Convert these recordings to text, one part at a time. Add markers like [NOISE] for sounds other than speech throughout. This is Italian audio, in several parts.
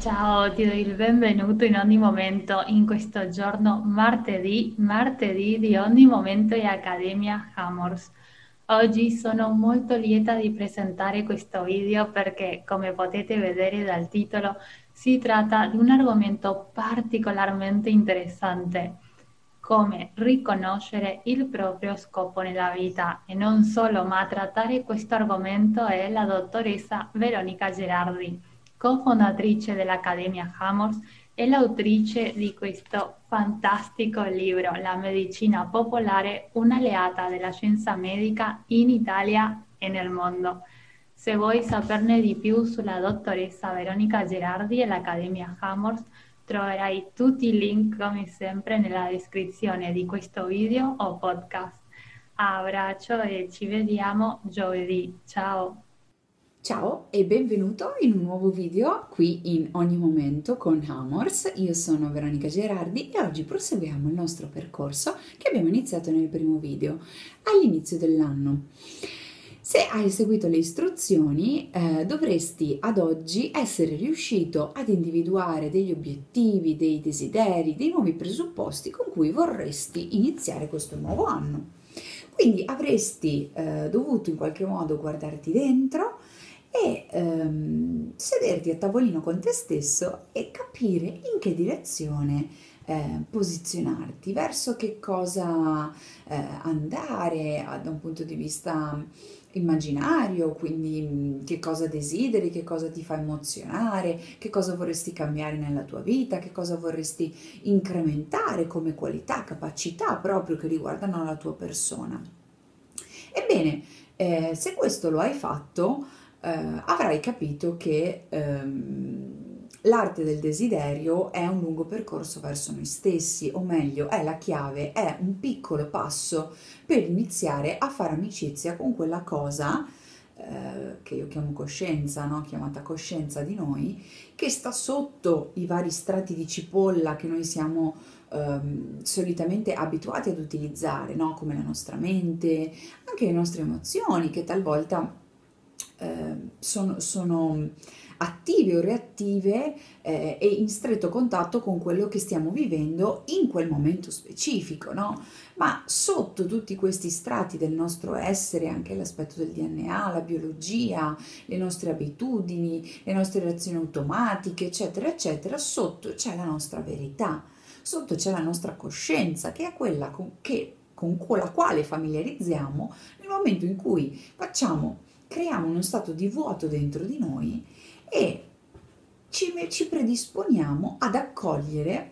Ciao, ti do il benvenuto in ogni momento in questo giorno, martedì, martedì di ogni momento di Accademia Hammers. Oggi sono molto lieta di presentare questo video perché, come potete vedere dal titolo, si tratta di un argomento particolarmente interessante, come riconoscere il proprio scopo nella vita e non solo, ma a trattare questo argomento è la dottoressa Veronica Gerardi cofondatrice dell'Accademia Hammers e l'autrice di questo fantastico libro, La medicina popolare, un'alleata della scienza medica in Italia e nel mondo. Se vuoi saperne di più sulla dottoressa Veronica Gerardi e l'Accademia Hammers, troverai tutti i link come sempre nella descrizione di questo video o podcast. Abbraccio e ci vediamo giovedì. Ciao! Ciao e benvenuto in un nuovo video qui in Ogni Momento con Hammers. Io sono Veronica Gerardi e oggi proseguiamo il nostro percorso che abbiamo iniziato nel primo video all'inizio dell'anno. Se hai seguito le istruzioni eh, dovresti ad oggi essere riuscito ad individuare degli obiettivi, dei desideri, dei nuovi presupposti con cui vorresti iniziare questo nuovo anno. Quindi avresti eh, dovuto in qualche modo guardarti dentro, e ehm, sederti a tavolino con te stesso e capire in che direzione eh, posizionarti, verso che cosa eh, andare da un punto di vista immaginario, quindi mm, che cosa desideri, che cosa ti fa emozionare, che cosa vorresti cambiare nella tua vita, che cosa vorresti incrementare come qualità, capacità proprio che riguardano la tua persona. Ebbene, eh, se questo lo hai fatto, eh, avrai capito che ehm, l'arte del desiderio è un lungo percorso verso noi stessi, o meglio, è la chiave, è un piccolo passo per iniziare a fare amicizia con quella cosa eh, che io chiamo coscienza, no? chiamata coscienza di noi, che sta sotto i vari strati di cipolla che noi siamo ehm, solitamente abituati ad utilizzare, no? come la nostra mente, anche le nostre emozioni, che talvolta sono, sono, attive o reattive eh, e in stretto contatto con quello che stiamo vivendo in quel momento specifico, no? Ma sotto tutti questi strati del nostro essere, anche l'aspetto del DNA, la biologia, le nostre abitudini, le nostre reazioni automatiche, eccetera, eccetera, sotto c'è la nostra verità, sotto c'è la nostra coscienza, che è quella con, che, con la quale familiarizziamo nel momento in cui facciamo creiamo uno stato di vuoto dentro di noi e ci, ci predisponiamo ad accogliere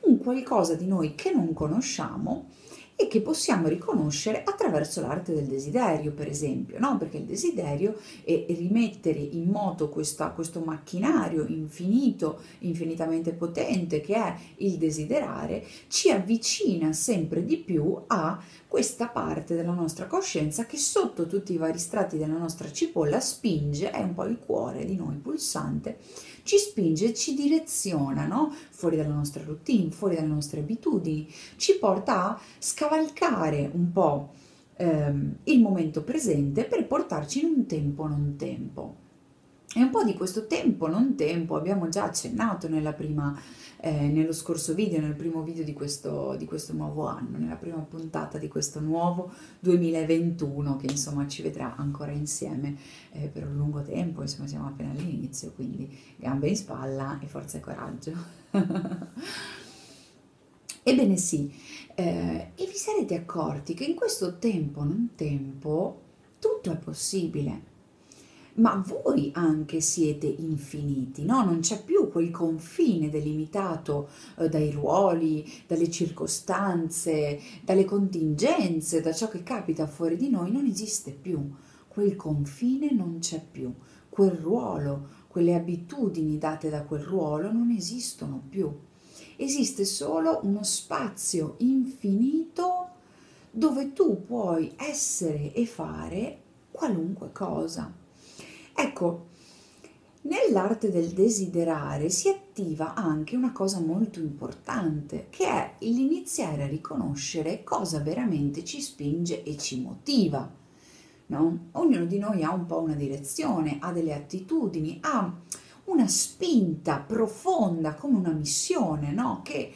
un qualcosa di noi che non conosciamo e che possiamo riconoscere attraverso l'arte del desiderio, per esempio, no? perché il desiderio è rimettere in moto questa, questo macchinario infinito, infinitamente potente che è il desiderare, ci avvicina sempre di più a questa parte della nostra coscienza che sotto tutti i vari strati della nostra cipolla spinge, è un po' il cuore di noi pulsante, ci spinge, ci direziona no? fuori dalla nostra routine, fuori dalle nostre abitudini, ci porta a scavalcare un po' ehm, il momento presente per portarci in un tempo non tempo. E un po' di questo tempo non tempo abbiamo già accennato prima eh, nello scorso video, nel primo video di questo, di questo nuovo anno, nella prima puntata di questo nuovo 2021 che insomma ci vedrà ancora insieme eh, per un lungo tempo, insomma siamo appena all'inizio, quindi gambe in spalla e forza e coraggio. [LAUGHS] Ebbene sì, eh, e vi sarete accorti che in questo tempo non tempo tutto è possibile ma voi anche siete infiniti, no? Non c'è più quel confine delimitato eh, dai ruoli, dalle circostanze, dalle contingenze, da ciò che capita fuori di noi, non esiste più. Quel confine non c'è più, quel ruolo, quelle abitudini date da quel ruolo non esistono più. Esiste solo uno spazio infinito dove tu puoi essere e fare qualunque cosa. Ecco, nell'arte del desiderare si attiva anche una cosa molto importante, che è l'iniziare a riconoscere cosa veramente ci spinge e ci motiva. No? Ognuno di noi ha un po' una direzione, ha delle attitudini, ha una spinta profonda, come una missione, no? Che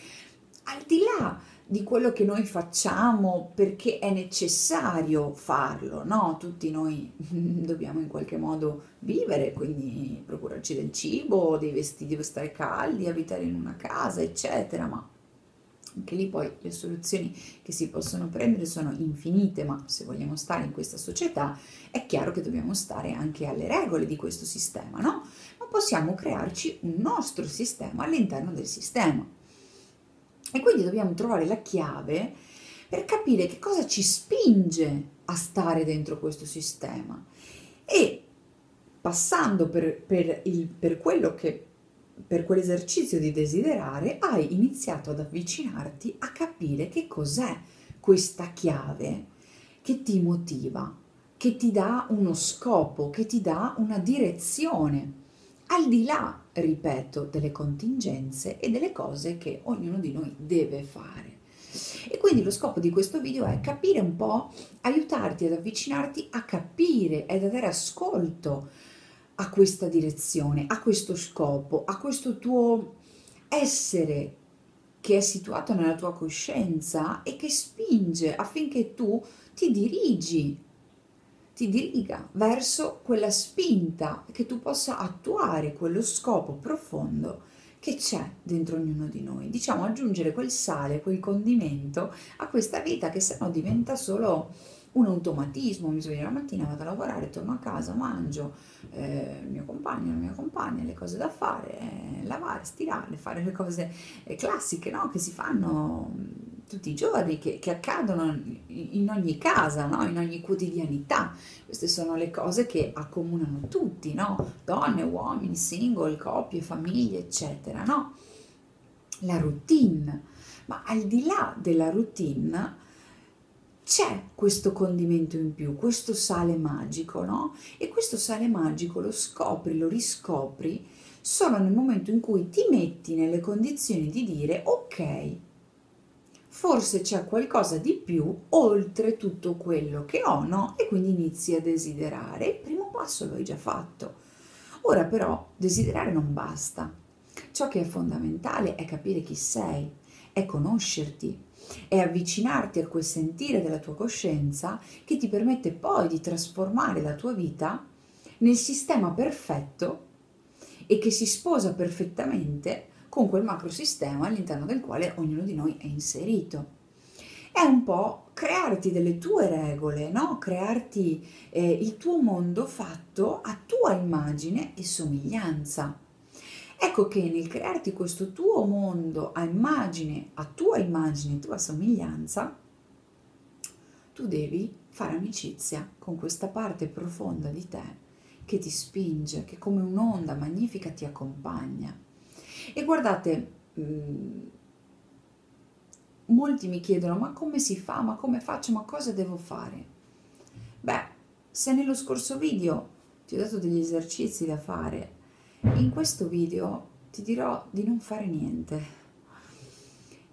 al di là di quello che noi facciamo perché è necessario farlo, no? Tutti noi [LAUGHS] dobbiamo in qualche modo vivere, quindi procurarci del cibo, dei vestiti per stare caldi, abitare in una casa, eccetera, ma anche lì poi le soluzioni che si possono prendere sono infinite, ma se vogliamo stare in questa società è chiaro che dobbiamo stare anche alle regole di questo sistema, no? Ma possiamo crearci un nostro sistema all'interno del sistema. E quindi dobbiamo trovare la chiave per capire che cosa ci spinge a stare dentro questo sistema. E passando per, per, il, per quello che per quell'esercizio di desiderare hai iniziato ad avvicinarti a capire che cos'è questa chiave che ti motiva, che ti dà uno scopo, che ti dà una direzione, al di là, ripeto, delle contingenze e delle cose che ognuno di noi deve fare. E quindi lo scopo di questo video è capire un po', aiutarti ad avvicinarti a capire ed avere ascolto a questa direzione, a questo scopo, a questo tuo essere che è situato nella tua coscienza e che spinge affinché tu ti dirigi, ti diriga verso quella spinta che tu possa attuare quello scopo profondo che c'è dentro ognuno di noi. Diciamo aggiungere quel sale, quel condimento a questa vita che se no diventa solo un automatismo, mi sveglio la mattina, vado a lavorare, torno a casa, mangio, eh, il mio compagno, la mia compagna, le cose da fare, eh, lavare, stirare, fare le cose eh, classiche no? che si fanno tutti i giorni, che, che accadono in ogni casa, no? in ogni quotidianità. Queste sono le cose che accomunano tutti, no? donne, uomini, single, coppie, famiglie, eccetera. No? La routine, ma al di là della routine, c'è questo condimento in più, questo sale magico, no? E questo sale magico lo scopri, lo riscopri solo nel momento in cui ti metti nelle condizioni di dire ok, forse c'è qualcosa di più oltre tutto quello che ho, no? E quindi inizi a desiderare. Il primo passo lo hai già fatto. Ora però desiderare non basta. Ciò che è fondamentale è capire chi sei, è conoscerti, è avvicinarti a quel sentire della tua coscienza che ti permette poi di trasformare la tua vita nel sistema perfetto e che si sposa perfettamente con quel macrosistema all'interno del quale ognuno di noi è inserito. È un po' crearti delle tue regole, no? crearti eh, il tuo mondo fatto a tua immagine e somiglianza. Ecco che nel crearti questo tuo mondo a immagine, a tua immagine, tua somiglianza, tu devi fare amicizia con questa parte profonda di te che ti spinge, che come un'onda magnifica ti accompagna. E guardate, mm, molti mi chiedono ma come si fa, ma come faccio, ma cosa devo fare? Beh, se nello scorso video ti ho dato degli esercizi da fare in questo video ti dirò di non fare niente,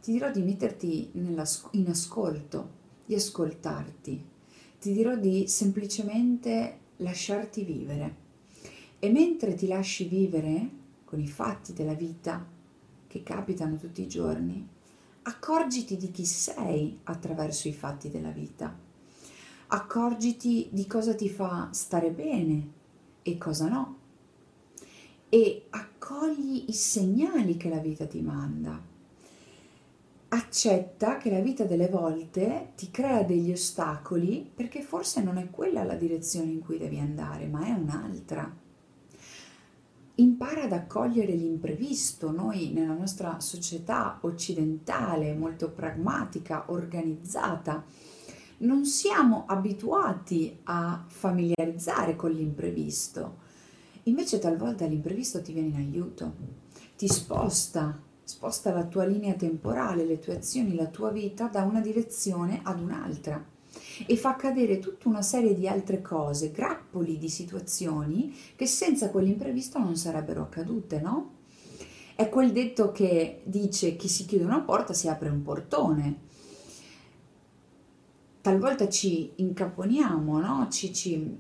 ti dirò di metterti in ascolto, di ascoltarti, ti dirò di semplicemente lasciarti vivere. E mentre ti lasci vivere i fatti della vita che capitano tutti i giorni, accorgiti di chi sei attraverso i fatti della vita. Accorgiti di cosa ti fa stare bene e cosa no e accogli i segnali che la vita ti manda. Accetta che la vita delle volte ti crea degli ostacoli perché forse non è quella la direzione in cui devi andare, ma è un'altra. Impara ad accogliere l'imprevisto. Noi nella nostra società occidentale, molto pragmatica, organizzata, non siamo abituati a familiarizzare con l'imprevisto Invece talvolta l'imprevisto ti viene in aiuto, ti sposta, sposta la tua linea temporale, le tue azioni, la tua vita da una direzione ad un'altra e fa accadere tutta una serie di altre cose, grappoli di situazioni che senza quell'imprevisto non sarebbero accadute, no? È quel detto che dice che si chiude una porta si apre un portone. Talvolta ci incaponiamo, no? Ci, ci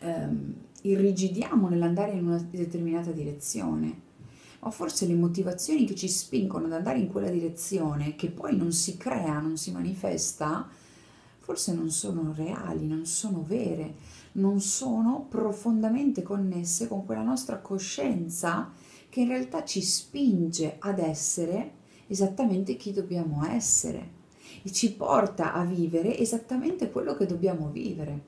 ehm, irrigidiamo nell'andare in una determinata direzione, ma forse le motivazioni che ci spingono ad andare in quella direzione, che poi non si crea, non si manifesta, forse non sono reali, non sono vere, non sono profondamente connesse con quella nostra coscienza che in realtà ci spinge ad essere esattamente chi dobbiamo essere e ci porta a vivere esattamente quello che dobbiamo vivere,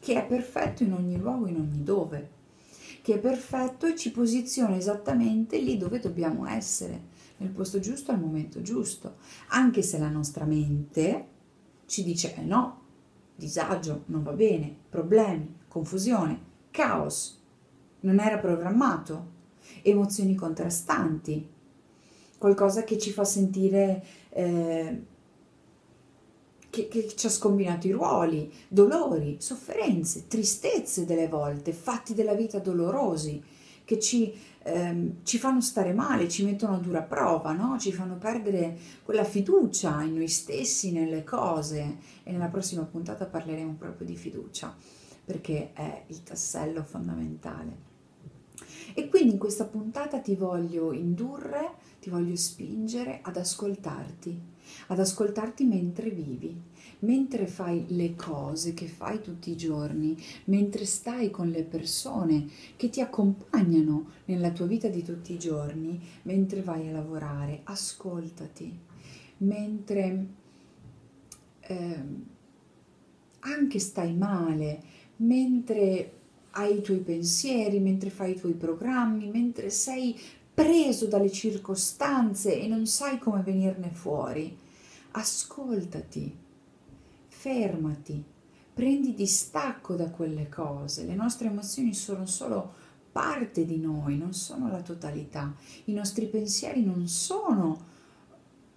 che è perfetto in ogni luogo, in ogni dove, che è perfetto e ci posiziona esattamente lì dove dobbiamo essere, nel posto giusto al momento giusto, anche se la nostra mente ci dice eh no, disagio, non va bene, problemi, confusione, caos, non era programmato, emozioni contrastanti, qualcosa che ci fa sentire eh, che, che, ci ha scombinato i ruoli, dolori, sofferenze, tristezze delle volte, fatti della vita dolorosi che ci, ehm, ci fanno stare male, ci mettono a dura prova, no? ci fanno perdere quella fiducia in noi stessi, nelle cose e nella prossima puntata parleremo proprio di fiducia perché è il tassello fondamentale. E quindi in questa puntata ti voglio indurre, ti voglio spingere ad ascoltarti, ad ascoltarti mentre vivi, mentre fai le cose che fai tutti i giorni, mentre stai con le persone che ti accompagnano nella tua vita di tutti i giorni, mentre vai a lavorare, ascoltati, mentre eh, anche stai male, mentre hai i tuoi pensieri, mentre fai i tuoi programmi, mentre sei preso dalle circostanze e non sai come venirne fuori. Ascoltati, fermati, prendi distacco da quelle cose. Le nostre emozioni sono solo parte di noi, non sono la totalità. I nostri pensieri non sono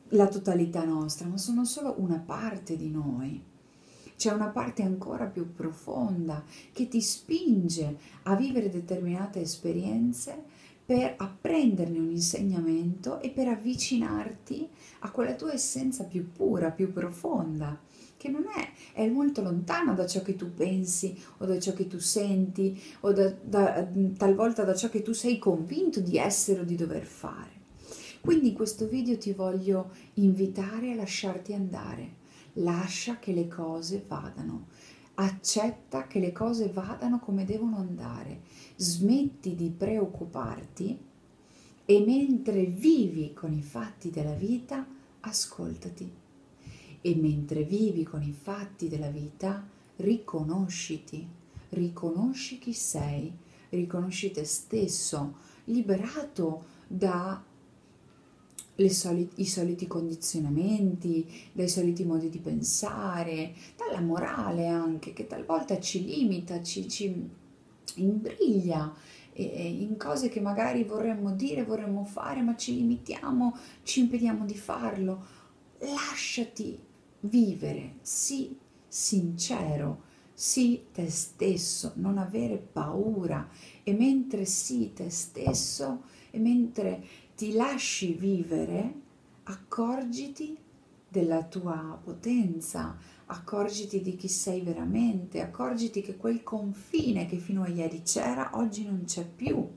la totalità nostra, ma sono solo una parte di noi c'è una parte ancora più profonda che ti spinge a vivere determinate esperienze per apprenderne un insegnamento e per avvicinarti a quella tua essenza più pura, più profonda, che non è, è molto lontana da ciò che tu pensi o da ciò che tu senti o da, da, talvolta da ciò che tu sei convinto di essere o di dover fare. Quindi in questo video ti voglio invitare a lasciarti andare lascia che le cose vadano, accetta che le cose vadano come devono andare, smetti di preoccuparti e mentre vivi con i fatti della vita, ascoltati. E mentre vivi con i fatti della vita, riconosciti, riconosci chi sei, riconosci te stesso, liberato da soli- i soliti condizionamenti, dai soliti modi di pensare, dalla morale anche che talvolta ci limita, ci, ci imbriglia in cose che magari vorremmo dire, vorremmo fare, ma ci limitiamo, ci impediamo di farlo. Lasciati vivere, sii sincero, sii te stesso, non avere paura e mentre sii te stesso e mentre ti lasci vivere, accorgiti della tua potenza, accorgiti di chi sei veramente, accorgiti che quel confine che fino a ieri c'era oggi non c'è più.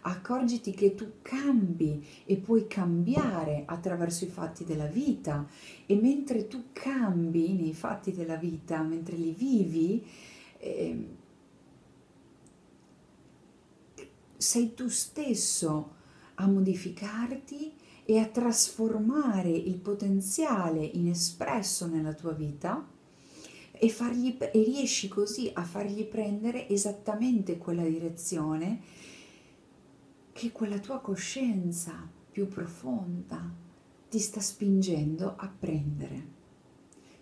Accorgiti che tu cambi e puoi cambiare attraverso i fatti della vita e mentre tu cambi nei fatti della vita, mentre li vivi, eh, sei tu stesso a modificarti e a trasformare il potenziale inespresso nella tua vita e, fargli, e riesci così a fargli prendere esattamente quella direzione che quella tua coscienza più profonda ti sta spingendo a prendere.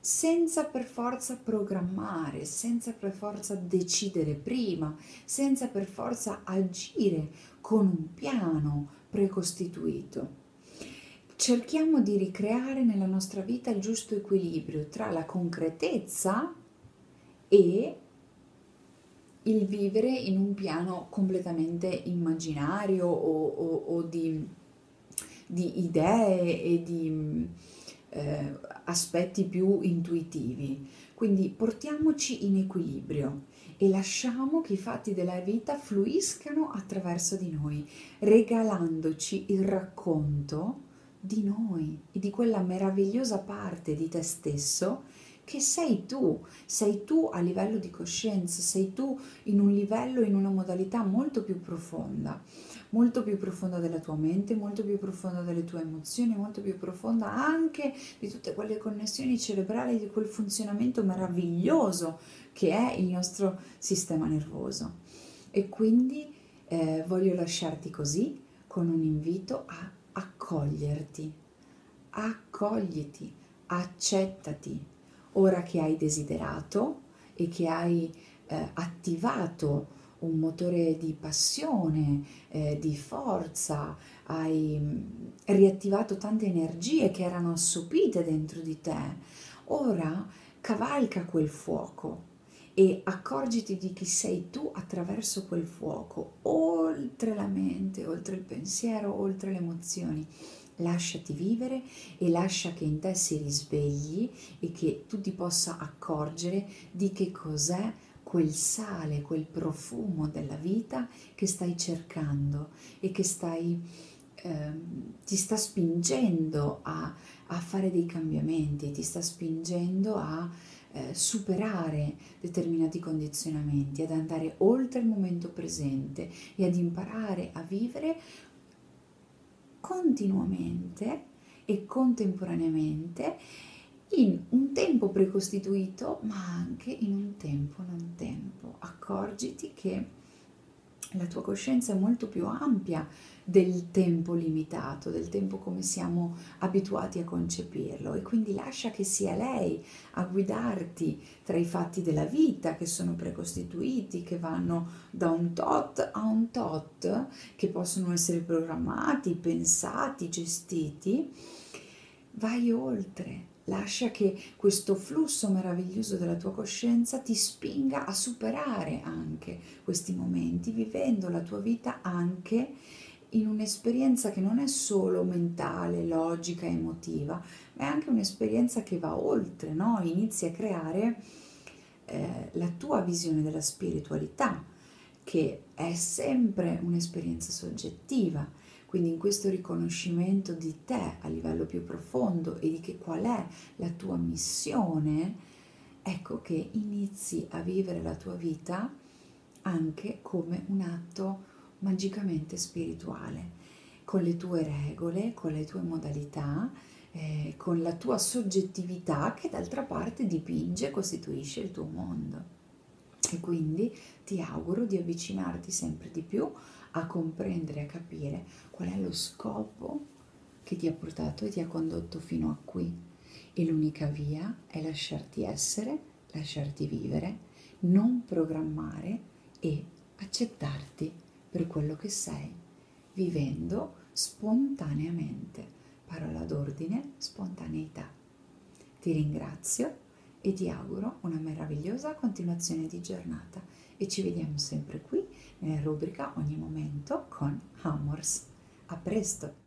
Senza per forza programmare, senza per forza decidere prima, senza per forza agire con un piano precostituito. Cerchiamo di ricreare nella nostra vita il giusto equilibrio tra la concretezza e il vivere in un piano completamente immaginario o, o, o di, di idee e di eh, aspetti più intuitivi. Quindi portiamoci in equilibrio e lasciamo che i fatti della vita fluiscano attraverso di noi, regalandoci il racconto di noi e di quella meravigliosa parte di te stesso che sei tu, sei tu a livello di coscienza, sei tu in un livello, in una modalità molto più profonda, molto più profonda della tua mente, molto più profonda delle tue emozioni, molto più profonda anche di tutte quelle connessioni cerebrali, di quel funzionamento meraviglioso che è il nostro sistema nervoso. E quindi eh, voglio lasciarti così con un invito a accoglierti, accogliti, accettati ora che hai desiderato e che hai eh, attivato un motore di passione, eh, di forza, hai mm, riattivato tante energie che erano assopite dentro di te, ora cavalca quel fuoco e accorgiti di chi sei tu attraverso quel fuoco, oltre la mente, oltre il pensiero, oltre le emozioni. Lasciati vivere e lascia che in te si risvegli e che tu ti possa accorgere di che cos'è quel sale, quel profumo della vita che stai cercando e che stai, eh, ti sta spingendo a, a, fare dei cambiamenti, ti sta spingendo a eh, superare determinati condizionamenti, ad andare oltre il momento presente e ad imparare a vivere continuamente e contemporaneamente in un tempo precostituito ma anche in un tempo non tempo. Accorgiti che la tua coscienza è molto più ampia del tempo limitato, del tempo come siamo abituati a concepirlo e quindi lascia che sia lei a guidarti tra i fatti della vita che sono precostituiti, che vanno da un tot a un tot, che possono essere programmati, pensati, gestiti. Vai oltre, Lascia che questo flusso meraviglioso della tua coscienza ti spinga a superare anche questi momenti, vivendo la tua vita anche in un'esperienza che non è solo mentale, logica, emotiva, ma è anche un'esperienza che va oltre, no? Inizi a creare eh, la tua visione della spiritualità, che è sempre un'esperienza soggettiva quindi in questo riconoscimento di te a livello più profondo e di che qual è la tua missione, ecco che inizi a vivere la tua vita anche come un atto magicamente spirituale, con le tue regole, con le tue modalità, eh, con la tua soggettività che d'altra parte dipinge e costituisce il tuo mondo. E quindi ti auguro di avvicinarti sempre di più a comprendere, a capire qual è lo scopo che ti ha portato e ti ha condotto fino a qui. E l'unica via è lasciarti essere, lasciarti vivere, non programmare e accettarti per quello che sei, vivendo spontaneamente. Parola d'ordine, spontaneità. Ti ringrazio e ti auguro una meravigliosa continuazione di giornata e ci vediamo sempre qui nella rubrica Ogni momento con Hammers. A presto!